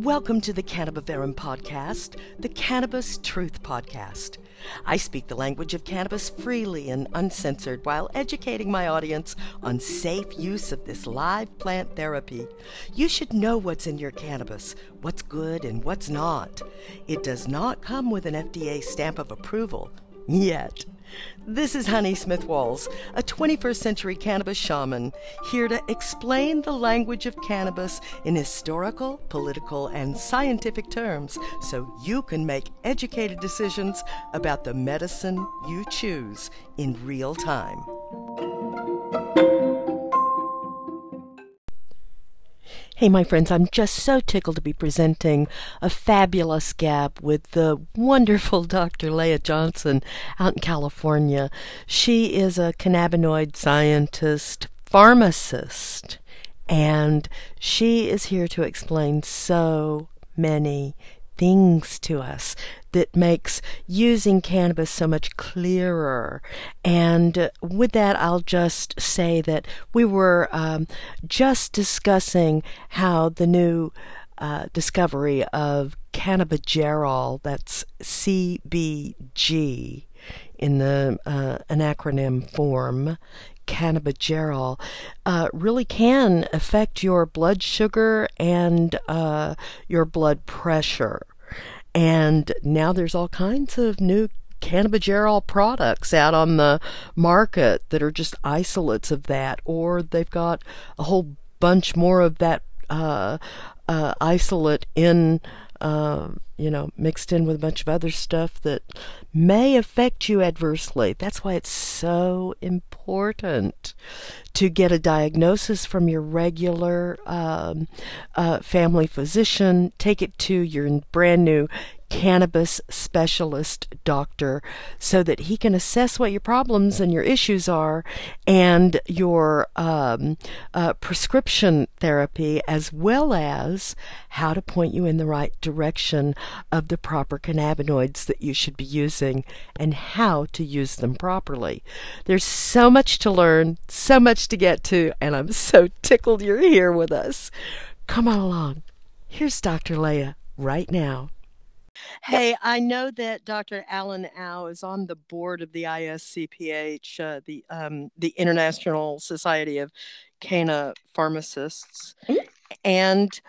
Welcome to the Cannabiverum podcast, the Cannabis Truth Podcast. I speak the language of cannabis freely and uncensored while educating my audience on safe use of this live plant therapy. You should know what's in your cannabis, what's good and what's not. It does not come with an FDA stamp of approval yet. This is Honey Smith Walls, a 21st century cannabis shaman, here to explain the language of cannabis in historical, political, and scientific terms so you can make educated decisions about the medicine you choose in real time. Hey, my friends, I'm just so tickled to be presenting a fabulous gab with the wonderful Dr. Leah Johnson out in California. She is a cannabinoid scientist, pharmacist, and she is here to explain so many things to us that makes using cannabis so much clearer. And with that, I'll just say that we were um, just discussing how the new uh, discovery of cannabigerol, that's CBG in the uh, an acronym form, cannabigerol uh, really can affect your blood sugar and uh, your blood pressure. And now there's all kinds of new cannabigerol products out on the market that are just isolates of that, or they've got a whole bunch more of that uh, uh, isolate in uh, you know, mixed in with a bunch of other stuff that may affect you adversely. That's why it's so important to get a diagnosis from your regular um, uh, family physician, take it to your brand new cannabis specialist doctor so that he can assess what your problems and your issues are and your um, uh, prescription therapy as well as how to point you in the right direction of the proper cannabinoids that you should be using and how to use them properly. There's so much to learn, so much to get to, and I'm so tickled you're here with us. Come on along. Here's Dr. Leah right now. Hey, I know that Dr. Alan Au is on the board of the ISCPH, uh, the um, the International Society of Cana Pharmacists, mm-hmm. and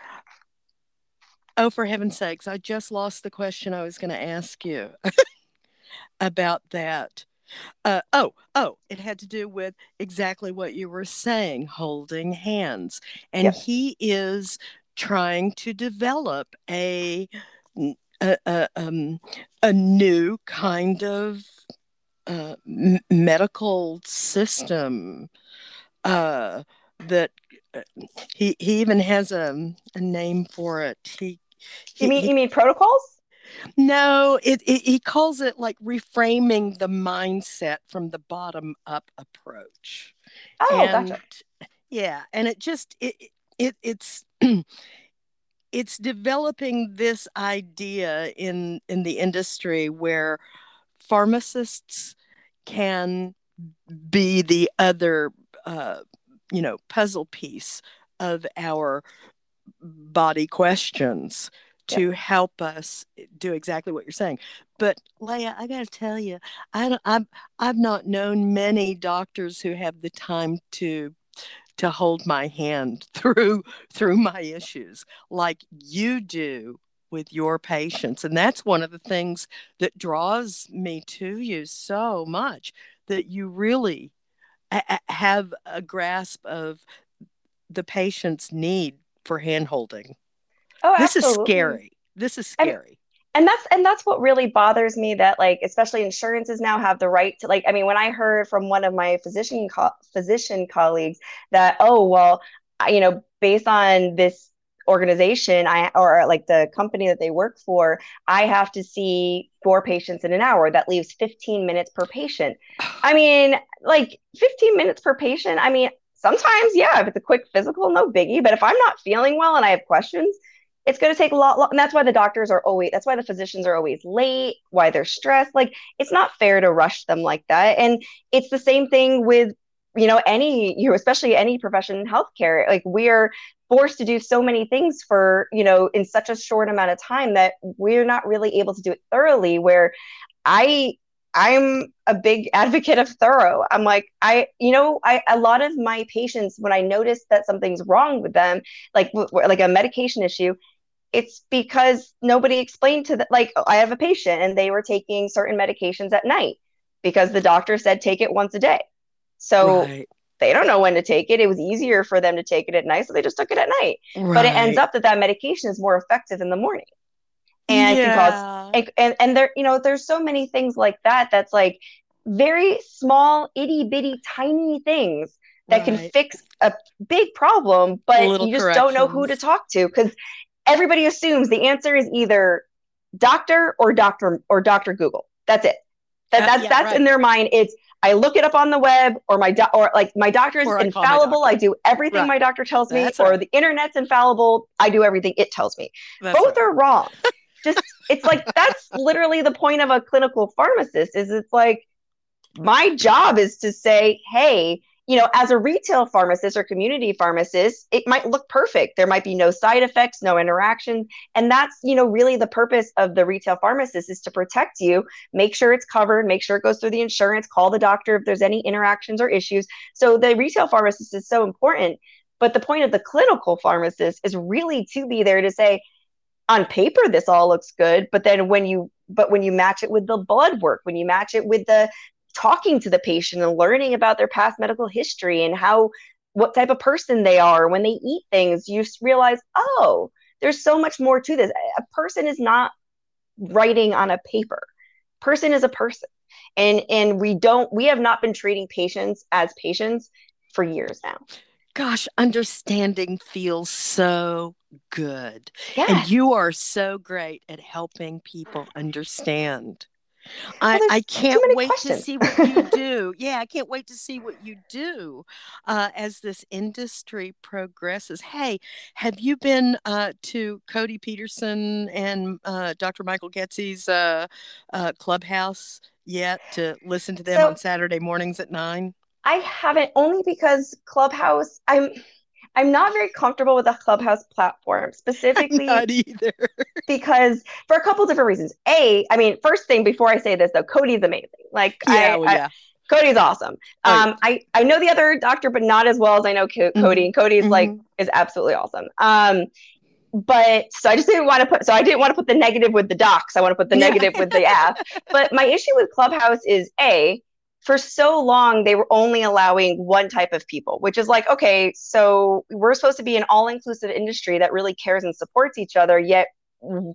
oh, for heaven's sakes, I just lost the question I was going to ask you about that. Uh, oh, oh, it had to do with exactly what you were saying, holding hands, and yes. he is trying to develop a a, a, um, a new kind of uh, m- medical system uh, that uh, he he even has a, a name for it. He, he you mean you mean protocols? No, it, it he calls it like reframing the mindset from the bottom up approach. Oh, and, gotcha. Yeah, and it just it it it's it's developing this idea in in the industry where pharmacists can be the other uh, you know puzzle piece of our body questions to yeah. help us do exactly what you're saying. But Leah, I got to tell you, I don't, I've I've not known many doctors who have the time to to hold my hand through through my issues like you do with your patients. And that's one of the things that draws me to you so much that you really a- have a grasp of the patient's need for hand holding. Oh this is scary. This is scary and that's and that's what really bothers me that like especially insurances now have the right to like i mean when i heard from one of my physician co- physician colleagues that oh well you know based on this organization i or like the company that they work for i have to see four patients in an hour that leaves 15 minutes per patient. I mean like 15 minutes per patient i mean sometimes yeah if it's a quick physical no biggie but if i'm not feeling well and i have questions it's going to take a lot, lot and that's why the doctors are always that's why the physicians are always late why they're stressed like it's not fair to rush them like that. And it's the same thing with you know any you know especially any profession in healthcare like we're forced to do so many things for you know in such a short amount of time that we're not really able to do it thoroughly where i i'm a big advocate of thorough. I'm like i you know i a lot of my patients when i notice that something's wrong with them like like a medication issue it's because nobody explained to them like i have a patient and they were taking certain medications at night because the doctor said take it once a day so right. they don't know when to take it. It was easier for them to take it at night, so they just took it at night. Right. But it ends up that that medication is more effective in the morning, and yeah. can cause and, and and there you know there's so many things like that. That's like very small, itty bitty, tiny things that right. can fix a big problem, but you just don't know who to talk to because everybody assumes the answer is either doctor or doctor or doctor Google. That's it. That, that's yeah, that's right. in their mind. It's I look it up on the web, or my do- or like my doctor is infallible. I do everything right. my doctor tells me, That's or right. the internet's infallible. I do everything it tells me. That's Both are wrong. Just it's like that's literally the point of a clinical pharmacist. Is it's like my job is to say, hey, you know, as a retail pharmacist or community pharmacist, it might look perfect. There might be no side effects, no interactions. And that's, you know, really the purpose of the retail pharmacist is to protect you, make sure it's covered, make sure it goes through the insurance, call the doctor if there's any interactions or issues. So the retail pharmacist is so important. But the point of the clinical pharmacist is really to be there to say, on paper, this all looks good. But then when you but when you match it with the blood work, when you match it with the talking to the patient and learning about their past medical history and how what type of person they are. When they eat things you realize oh there's so much more to this. A person is not writing on a paper. Person is a person. And and we don't we have not been treating patients as patients for years now. Gosh understanding feels so good. Yeah. and you are so great at helping people understand I, well, I can't wait questions. to see what you do. yeah, I can't wait to see what you do uh, as this industry progresses. Hey, have you been uh, to Cody Peterson and uh, Dr. Michael Getsy's uh, uh, clubhouse yet to listen to them so, on Saturday mornings at nine? I haven't, only because Clubhouse, I'm I'm not very comfortable with the Clubhouse platform specifically. Not either. because for a couple different reasons. A, I mean, first thing before I say this though, Cody's amazing. Like, yeah, I, well, yeah. I, Cody's awesome. Oh, um, yeah. I I know the other doctor, but not as well as I know Co- mm-hmm. Cody. And Cody's mm-hmm. like is absolutely awesome. Um, but so I just didn't want to put so I didn't want to put the negative with the docs. I want to put the negative with the app. But my issue with Clubhouse is a for so long they were only allowing one type of people which is like okay so we're supposed to be an all-inclusive industry that really cares and supports each other yet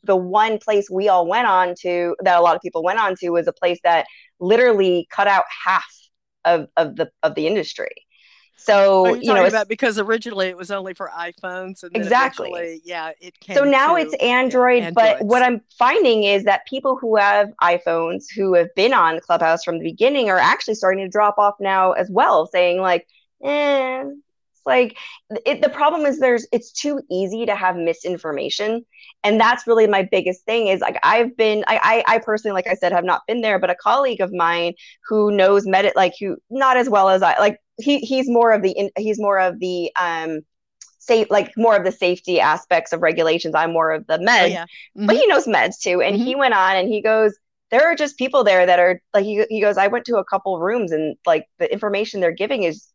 the one place we all went on to that a lot of people went on to was a place that literally cut out half of, of the of the industry so you, know, about because originally it was only for iPhones, and exactly, yeah, it came. So now it's Android, Androids. but what I'm finding is that people who have iPhones who have been on Clubhouse from the beginning are actually starting to drop off now as well, saying like, "eh." It's like it, the problem is there's it's too easy to have misinformation, and that's really my biggest thing. Is like I've been I I, I personally, like I said, have not been there, but a colleague of mine who knows med like who not as well as I like he he's more of the he's more of the um safe like more of the safety aspects of regulations. I'm more of the meds, oh, yeah. mm-hmm. but he knows meds too. And mm-hmm. he went on and he goes, there are just people there that are like he, he goes, I went to a couple rooms and like the information they're giving is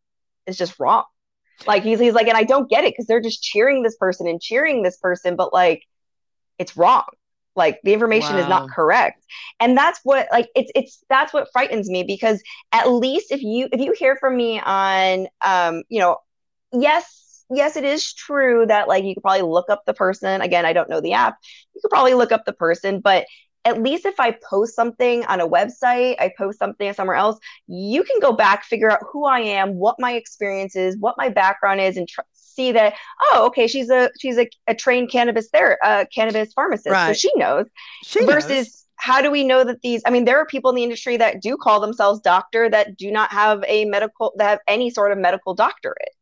is just wrong. Like he's he's like, and I don't get it because they're just cheering this person and cheering this person, but like it's wrong like the information wow. is not correct. And that's what like it's it's that's what frightens me because at least if you if you hear from me on um you know yes yes it is true that like you could probably look up the person. Again i don't know the app. You could probably look up the person but at least if I post something on a website, I post something somewhere else, you can go back, figure out who I am, what my experience is, what my background is, and tr- see that oh okay she's a she's a, a trained cannabis there uh, cannabis pharmacist right. so she knows she versus knows. how do we know that these i mean there are people in the industry that do call themselves doctor that do not have a medical that have any sort of medical doctorate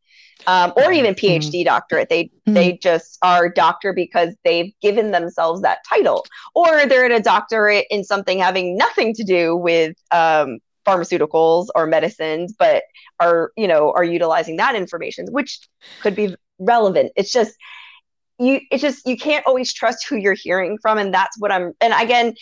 um, or even PhD mm-hmm. doctorate. They mm-hmm. they just are doctor because they've given themselves that title, or they're in a doctorate in something having nothing to do with um, pharmaceuticals or medicines, but are, you know, are utilizing that information, which could be relevant. It's just you it's just you can't always trust who you're hearing from and that's what i'm and again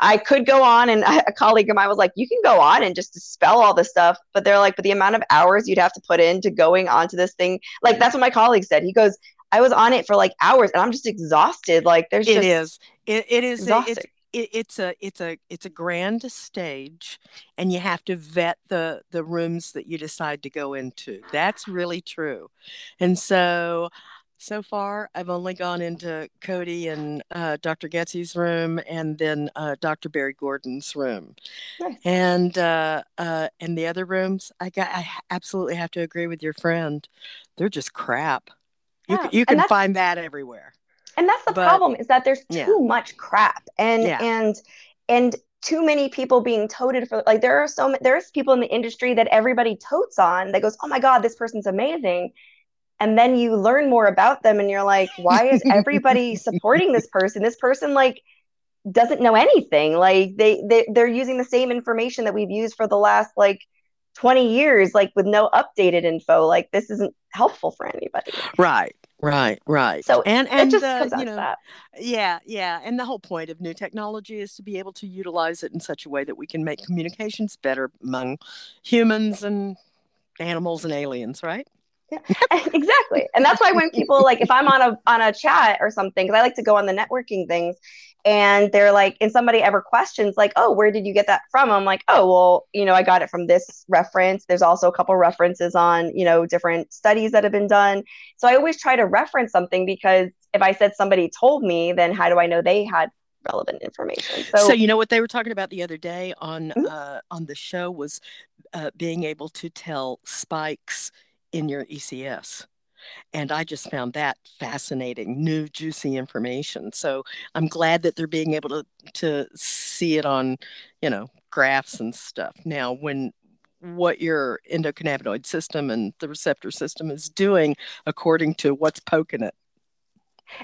i could go on and a colleague of mine was like you can go on and just dispel all this stuff but they're like but the amount of hours you'd have to put into going onto this thing like that's what my colleague said he goes i was on it for like hours and i'm just exhausted like there's it just is it, it is exhausting. it's it, it's a it's a it's a grand stage and you have to vet the the rooms that you decide to go into that's really true and so so far, I've only gone into Cody and uh, Dr. Getsy's room, and then uh, Dr. Barry Gordon's room, and uh, uh, and the other rooms. I got. I absolutely have to agree with your friend. They're just crap. You Yeah, can, you can find that everywhere. And that's the But- problem is that there's too Yeah. much crap and Yeah. and and too many people being toted for like there are so ma- there's people in the industry that everybody totes on that goes oh my god this person's amazing. And then you learn more about them and you're like why is everybody supporting this person? This person like doesn't know anything. Like they, they they're using the same information that we've used for the last like 20 years like with no updated info. Like this isn't helpful for anybody. Right, right, right. so and and just uh, you know, that yeah, yeah. And the whole point of new technology is to be able to utilize it in such a way that we can make communications better among humans and animals and aliens, right? Yeah, exactly and that's why when people like if i'm on a on a chat or something because i like to go on the networking things and they're like and somebody ever questions like oh where did you get that from i'm like oh well you know i got it from this reference there's also a couple references on you know different studies that have been done so i always try to reference something because if i said somebody told me then how do i know they had relevant information So, so, you know what they were talking about the other day on Mhm. uh, on the show was uh, being able to tell spikes in your ECS. And I just found that fascinating, new, juicy information. So I'm glad that they're being able to to see it on, you know, graphs and stuff. Now, when what your endocannabinoid system and the receptor system is doing according to what's poking it.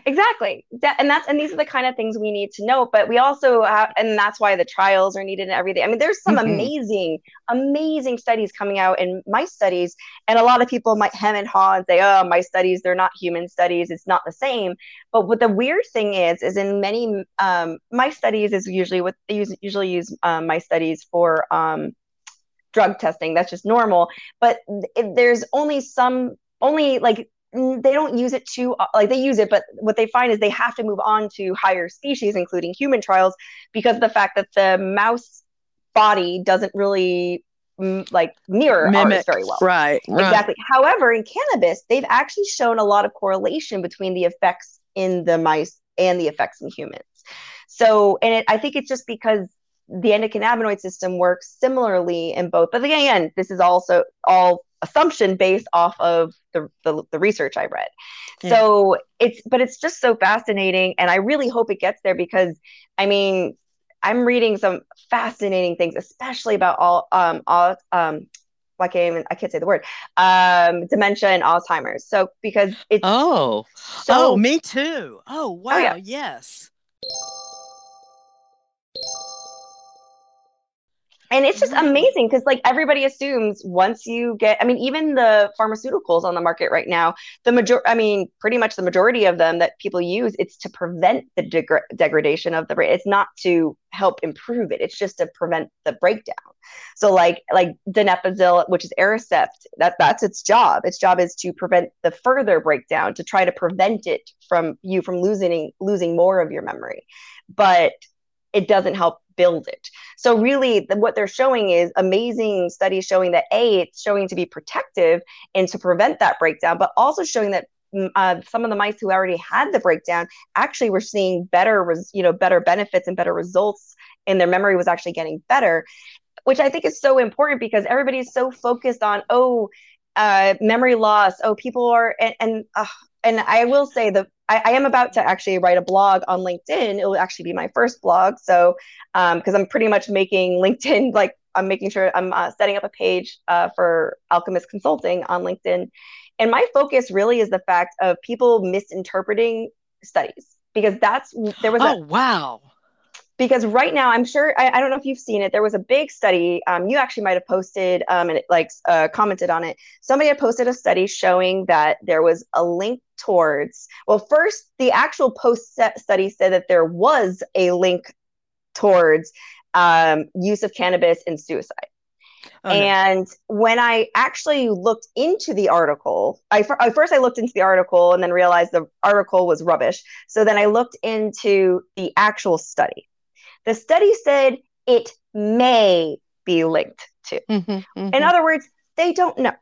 Exactly. That, and that's and these are the kind of things we need to know. But we also have, and that's why the trials are needed and everything. I mean, there's some Mhm. amazing, amazing studies coming out in mice studies, and a lot of people might hem and haw and say, "Oh, my studies, they're not human studies. It's not the same." But what the weird thing is, is in many um, my studies is usually what they use, usually use um, my studies for um, drug testing. That's just normal. But th- there's only some, only like they don't use it too like they use it but what they find is they have to move on to higher species including human trials because of the fact that the mouse body doesn't really mm, like mirror ours very well. Right, right. exactly. However in cannabis they've actually shown a lot of correlation between the effects in the mice and the effects in humans. So and it, i think it's just because the endocannabinoid system works similarly in both but again this is also all assumption based off of the, the, the research i read Yeah. so it's but it's just so fascinating and i really hope it gets there because i mean i'm reading some fascinating things especially about all um all um I can't even I can't say the word um dementia and Alzheimer's so because it's Oh, so oh, me too. Oh, wow. yeah. Yes. And it's just amazing because like everybody assumes once you get i mean even the pharmaceuticals on the market right now the major i mean pretty much the majority of them that people use it's to prevent the degra- degradation of the brain. It's not to help improve it. It's just to prevent the breakdown. So like like donepezil which is aricept that that's its job. Its job is to prevent the further breakdown to try to prevent it from you from losing losing more of your memory. But it doesn't help build it so really, the, what they're showing is amazing studies showing that a it's showing to be protective and to prevent that breakdown, but also showing that mm, uh, some of the mice who already had the breakdown actually were seeing better, res- you know, better benefits and better results, and their memory was actually getting better, which I think is so important because everybody's so focused on oh, uh, memory loss. Oh, people are and and, uh, and I will say that I, I am about to actually write a blog on LinkedIn. It will actually be my first blog, so because I'm pretty much making LinkedIn like I'm making sure I'm uh, setting up a page uh, for Alchemist Consulting on LinkedIn, and my focus really is the fact of people misinterpreting studies because that's there was Oh, a wow. Because right now i'm sure I, I, don't know if you've seen it there was a big study um, you actually might have posted um, and it, like uh, commented on it somebody had posted a study showing that there was a link towards well first the actual post study said that there was a link towards um, use of cannabis in suicide Oh, and no. when I actually looked into the article, I first I looked into the article and then realized the article was rubbish. So then I looked into the actual study. The study said it may be linked to. Mm-hmm, mm-hmm. In other words, they don't know.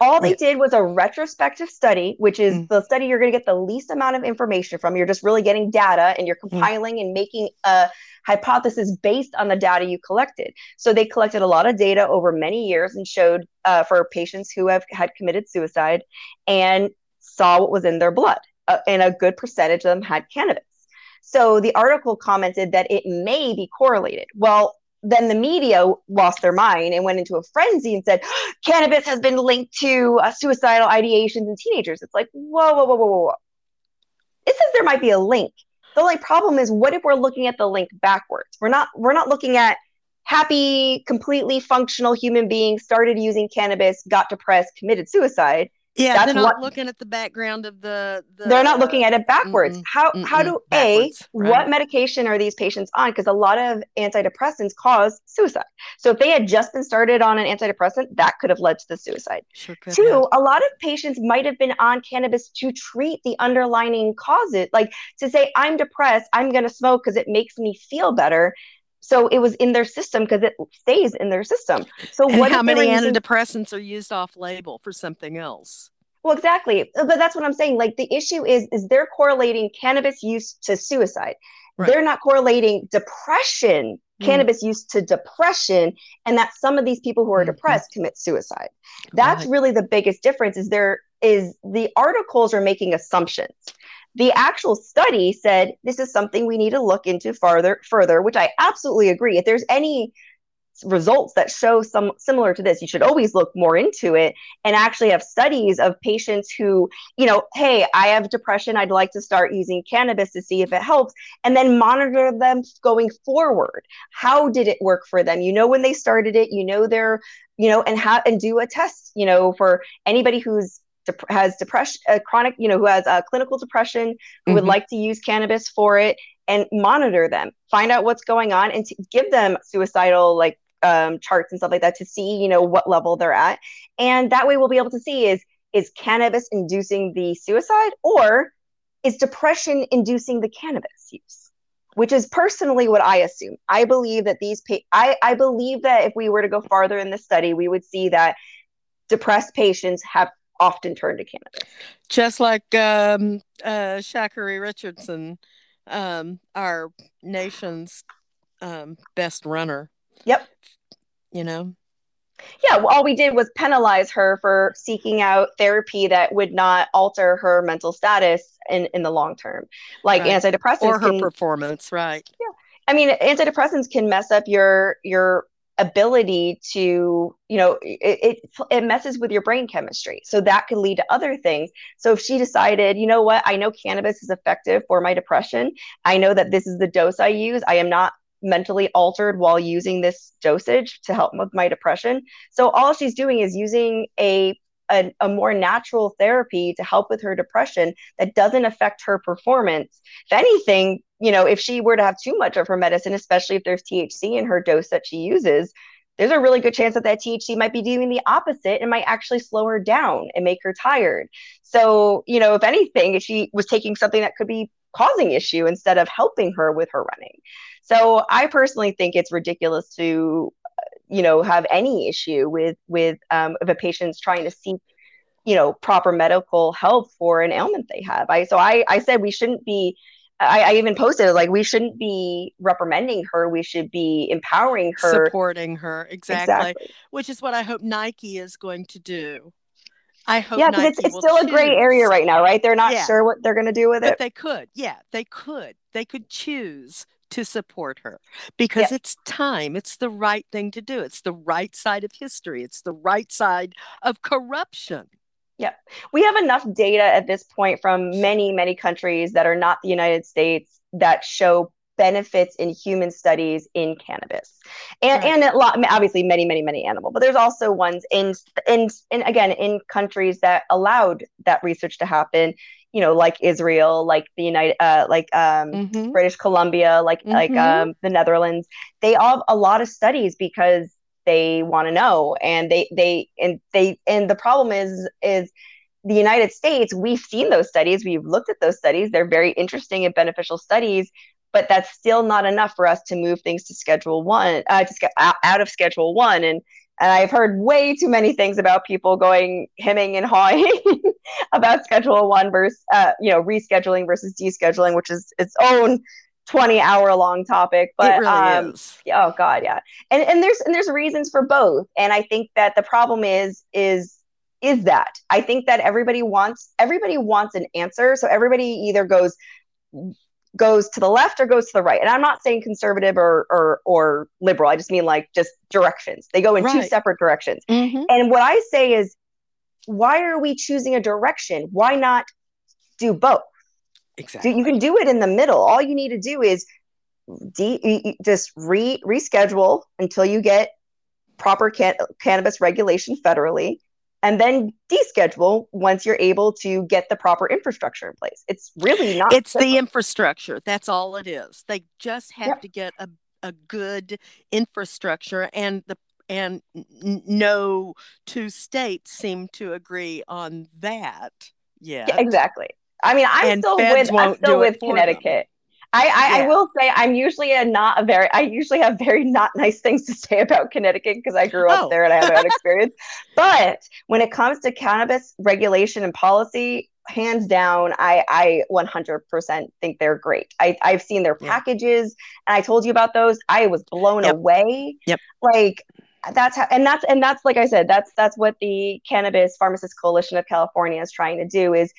All they did was a retrospective study, which is mm. the study you're going to get the least amount of information from. You're just really getting data and you're mm. compiling mm. and making a hypothesis based on the data you collected. So they collected a lot of data over many years and showed uh, for patients who have had committed suicide and saw what was in their blood. Uh, and a good percentage of them had cannabis. So the article commented that it may be correlated. Well, then the media lost their mind and went into a frenzy and said cannabis has been linked to uh, suicidal ideations in teenagers. It's like whoa, whoa, whoa, whoa, whoa. It says there might be a link. The only problem is what if we're looking at the link backwards? We're not we're not looking at happy, completely functional human beings started using cannabis, got depressed, committed suicide. Yeah, That's they're not what, looking at the background of the, the They're not looking at it backwards. Mm-mm, how mm-mm, how do a right. what medication are these patients on? Because a lot of antidepressants cause suicide. So if they had just been started on an antidepressant, that could have led to the suicide. Sure Two, yeah. a lot of patients might have been on cannabis to treat the underlying causes, like to say, I'm depressed, I'm going to smoke because it makes me feel better. So it was in their system because it stays in their system. So and what how many antidepressants using... are used off label for something else? Well, exactly. But that's what I'm saying. Like the issue is is they're correlating cannabis use to suicide. Right. They're not correlating depression, mm. cannabis use to depression, and that some of these people who are mm-hmm. depressed commit suicide. That's right. really the biggest difference. Is there is the articles are making assumptions the actual study said this is something we need to look into further further which i absolutely agree. If there's any results that show some similar to this you should always look more into it and actually have studies of patients who you know hey i have depression i'd like to start using cannabis to see if it helps and then monitor them going forward. How did it work for them? You know when they started it you know they're you know and have and do a test you know for anybody who's dep- has depression, uh, chronic, you know, who has uh, clinical depression, who mm-hmm. would like to use cannabis for it, and monitor them, find out what's going on, and to give them suicidal like um, charts and stuff like that to see, you know, what level they're at, and that way we'll be able to see is is cannabis inducing the suicide or is depression inducing the cannabis use which is personally what I assume. I believe that these pa- I, I believe that if we were to go farther in the study, we would see that depressed patients have often turn to cannabis. Just like um, uh, Sha'Carri Richardson, um, our nation's um, best runner. Yep. You know? Yeah, well, all we did was penalize her for seeking out therapy that would not alter her mental status in, in the long term. Like right. antidepressants or her can, performance, right? Yeah. I mean, antidepressants can mess up your your ability to you know it, it, it messes with your brain chemistry. So that could lead to other things. So if she decided you know what? I know cannabis is effective for my depression. I know that this is the dose i use. I am not mentally altered while using this dosage to help with my depression. So all she's doing is using a a, a, more natural therapy to help with her depression that doesn't affect her performance. If anything, you know, if she were to have too much of her medicine, especially if there's THC in her dose that she uses, there's a really good chance that that THC might be doing the opposite and might actually slow her down and make her tired. So, you know, if anything, if she was taking something that could be causing issue instead of helping her with her running. So, I personally think it's ridiculous to you know have any issue with with um, if a patient's trying to seek you know proper medical help for an ailment they have i so i i said we shouldn't be I, I, even posted like we shouldn't be reprimanding her. We should be empowering her, supporting her exactly, exactly. which is what I hope Nike is going to do. I hope. Yeah, because it's, it's still choose. a gray area right now, right? They're not yeah. sure what they're going to do with but it. They could, yeah, they could. They could choose to support her because yeah. it's time. It's the right thing to do. It's the right side of history. It's the right side of corruption. Yeah. We have enough data at this point from many, many countries that are not the United States that show benefits in human studies in cannabis and right. and lot, obviously many many many animal but there's also ones in in in again in countries that allowed that research to happen you know like israel like the united uh, like um, mm-hmm. british columbia like mm-hmm. like um, the netherlands they all have a lot of studies because they want to know and they they and they and the problem is is the United States, we've seen those studies, we've looked at those studies. They're very interesting and beneficial studies, but that's still not enough for us to move things to Schedule One, uh, to out of Schedule One. And and I've heard way too many things about people going hemming and hawing about Schedule One versus, uh, you know, rescheduling versus descheduling, which is its own 20 hour long topic but really um oh god yeah. And and there's and there's reasons for both and i think that the problem is is is that. I think that everybody wants everybody wants an answer so everybody either goes goes to the left or goes to the right. And i'm not saying conservative or or, or liberal i just mean like just directions. They go in right. two separate directions. Mm-hmm. and what i say is why are we choosing a direction? Why not do both exactly so you can do it in the middle all you need to do is de- just re reschedule until you get proper can- cannabis regulation federally and then deschedule once you're able to get the proper infrastructure in place. It's really not. It's simple. the infrastructure. That's all it is. They just have yep. to get a, a good infrastructure, and the and no two states seem to agree on that yet. Yeah, exactly. I mean, I'm and still with I'm still with Connecticut. I, I, yeah. I, will say I'm usually a not a very I usually have very not nice things to say about Connecticut because I grew up oh. there and I have that experience. But when it comes to cannabis regulation and policy, hands down, I I 100% think they're great. I I've seen their packages yeah. and I told you about those. I was blown yep. away. Yep. Like that's how and that's and that's like I said, that's that's what the Cannabis Pharmacist Coalition of California is trying to do is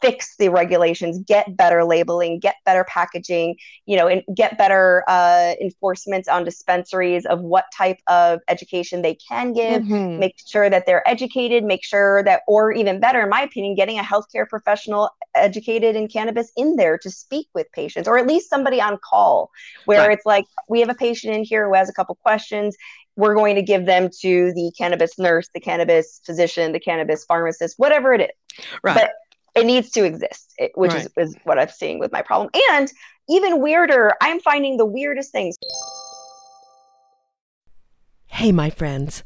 fix the regulations, get better labeling, get better packaging, you know, and get better uh, enforcement on dispensaries of what type of education they can give, mm-hmm. make sure that they're educated, make sure that, or even better, in my opinion, getting a healthcare professional educated in cannabis in there to speak with patients, or at least somebody on call where right. it's like, we have a patient in here who has a couple questions we're going to give them to the cannabis nurse, the cannabis physician, the cannabis pharmacist, whatever it is. Right. But it needs to exist, which right. is, is what I'm seeing with my problem. And even weirder, I'm finding the weirdest things. Hey, my friends.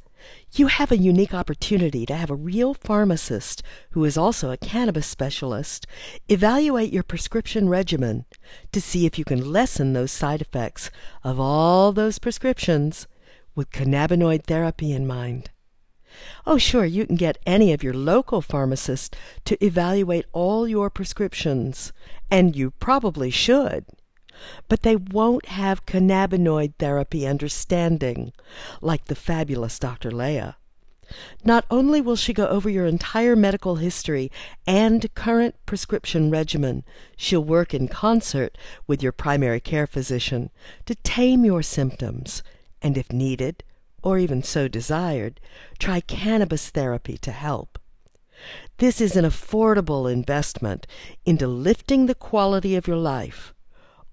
You have a unique opportunity to have a real pharmacist who is also a cannabis specialist evaluate your prescription regimen to see if you can lessen those side effects of all those prescriptions with cannabinoid therapy in mind. Oh, sure, you can get any of your local pharmacists to evaluate all your prescriptions, and you probably should. But they won't have cannabinoid therapy understanding, like the fabulous Dr. Leah. Not only will she go over your entire medical history and current prescription regimen, she'll work in concert with your primary care physician to tame your symptoms and, if needed, or even so desired, try cannabis therapy to help. This is an affordable investment into lifting the quality of your life.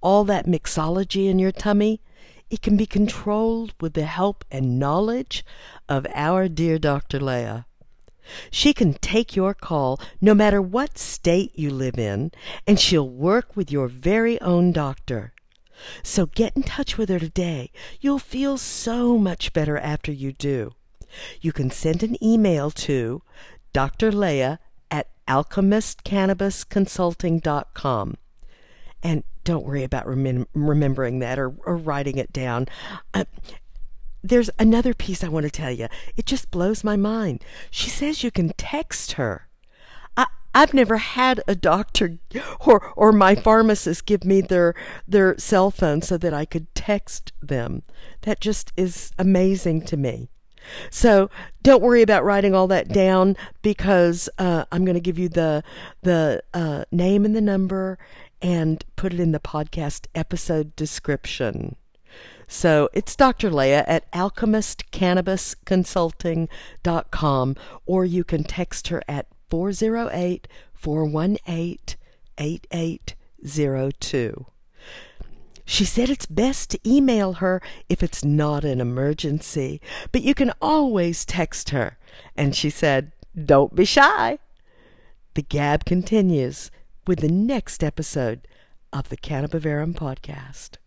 All that mixology in your tummy, it can be controlled with the help and knowledge of our dear Dr. Leah. She can take your call no matter what state you live in, and she'll work with your very own doctor. So get in touch with her today. You'll feel so much better after you do. You can send an email to Dr. Leah at alchemistcannabisconsulting.com. And don't worry about rem- remembering that or, or, writing it down. Uh, there's another piece I want to tell you. It just blows my mind. She says you can text her. I've never had a doctor or or my pharmacist give me their their cell phone so that I could text them. That just is amazing to me. So don't worry about writing all that down because uh, I'm going to give you the the uh, name and the number and put it in the podcast episode description. So it's Dr. Leah at alchemistcannabisconsulting.com or you can text her at 408 418 8802. She said it's best to email her if it's not an emergency, but you can always text her. And she said, Don't be shy. The gab continues with the next episode of the Cannabivarum podcast.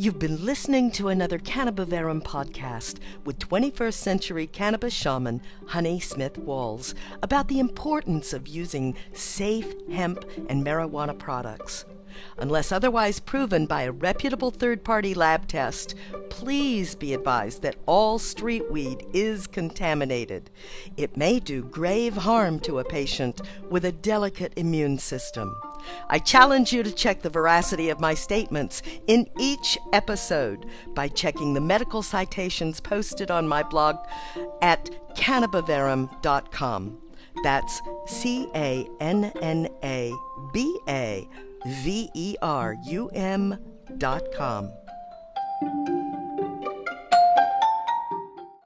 You've been listening to another Cannabivarum podcast with 21st century cannabis shaman Honey Smith Walls about the importance of using safe hemp and marijuana products. Unless otherwise proven by a reputable third party lab test, please be advised that all street weed is contaminated. It may do grave harm to a patient with a delicate immune system. I challenge you to check the veracity of my statements in each episode by checking the medical citations posted on my blog at cannabivarum.com. That's C A N N A B A V E R U M dot.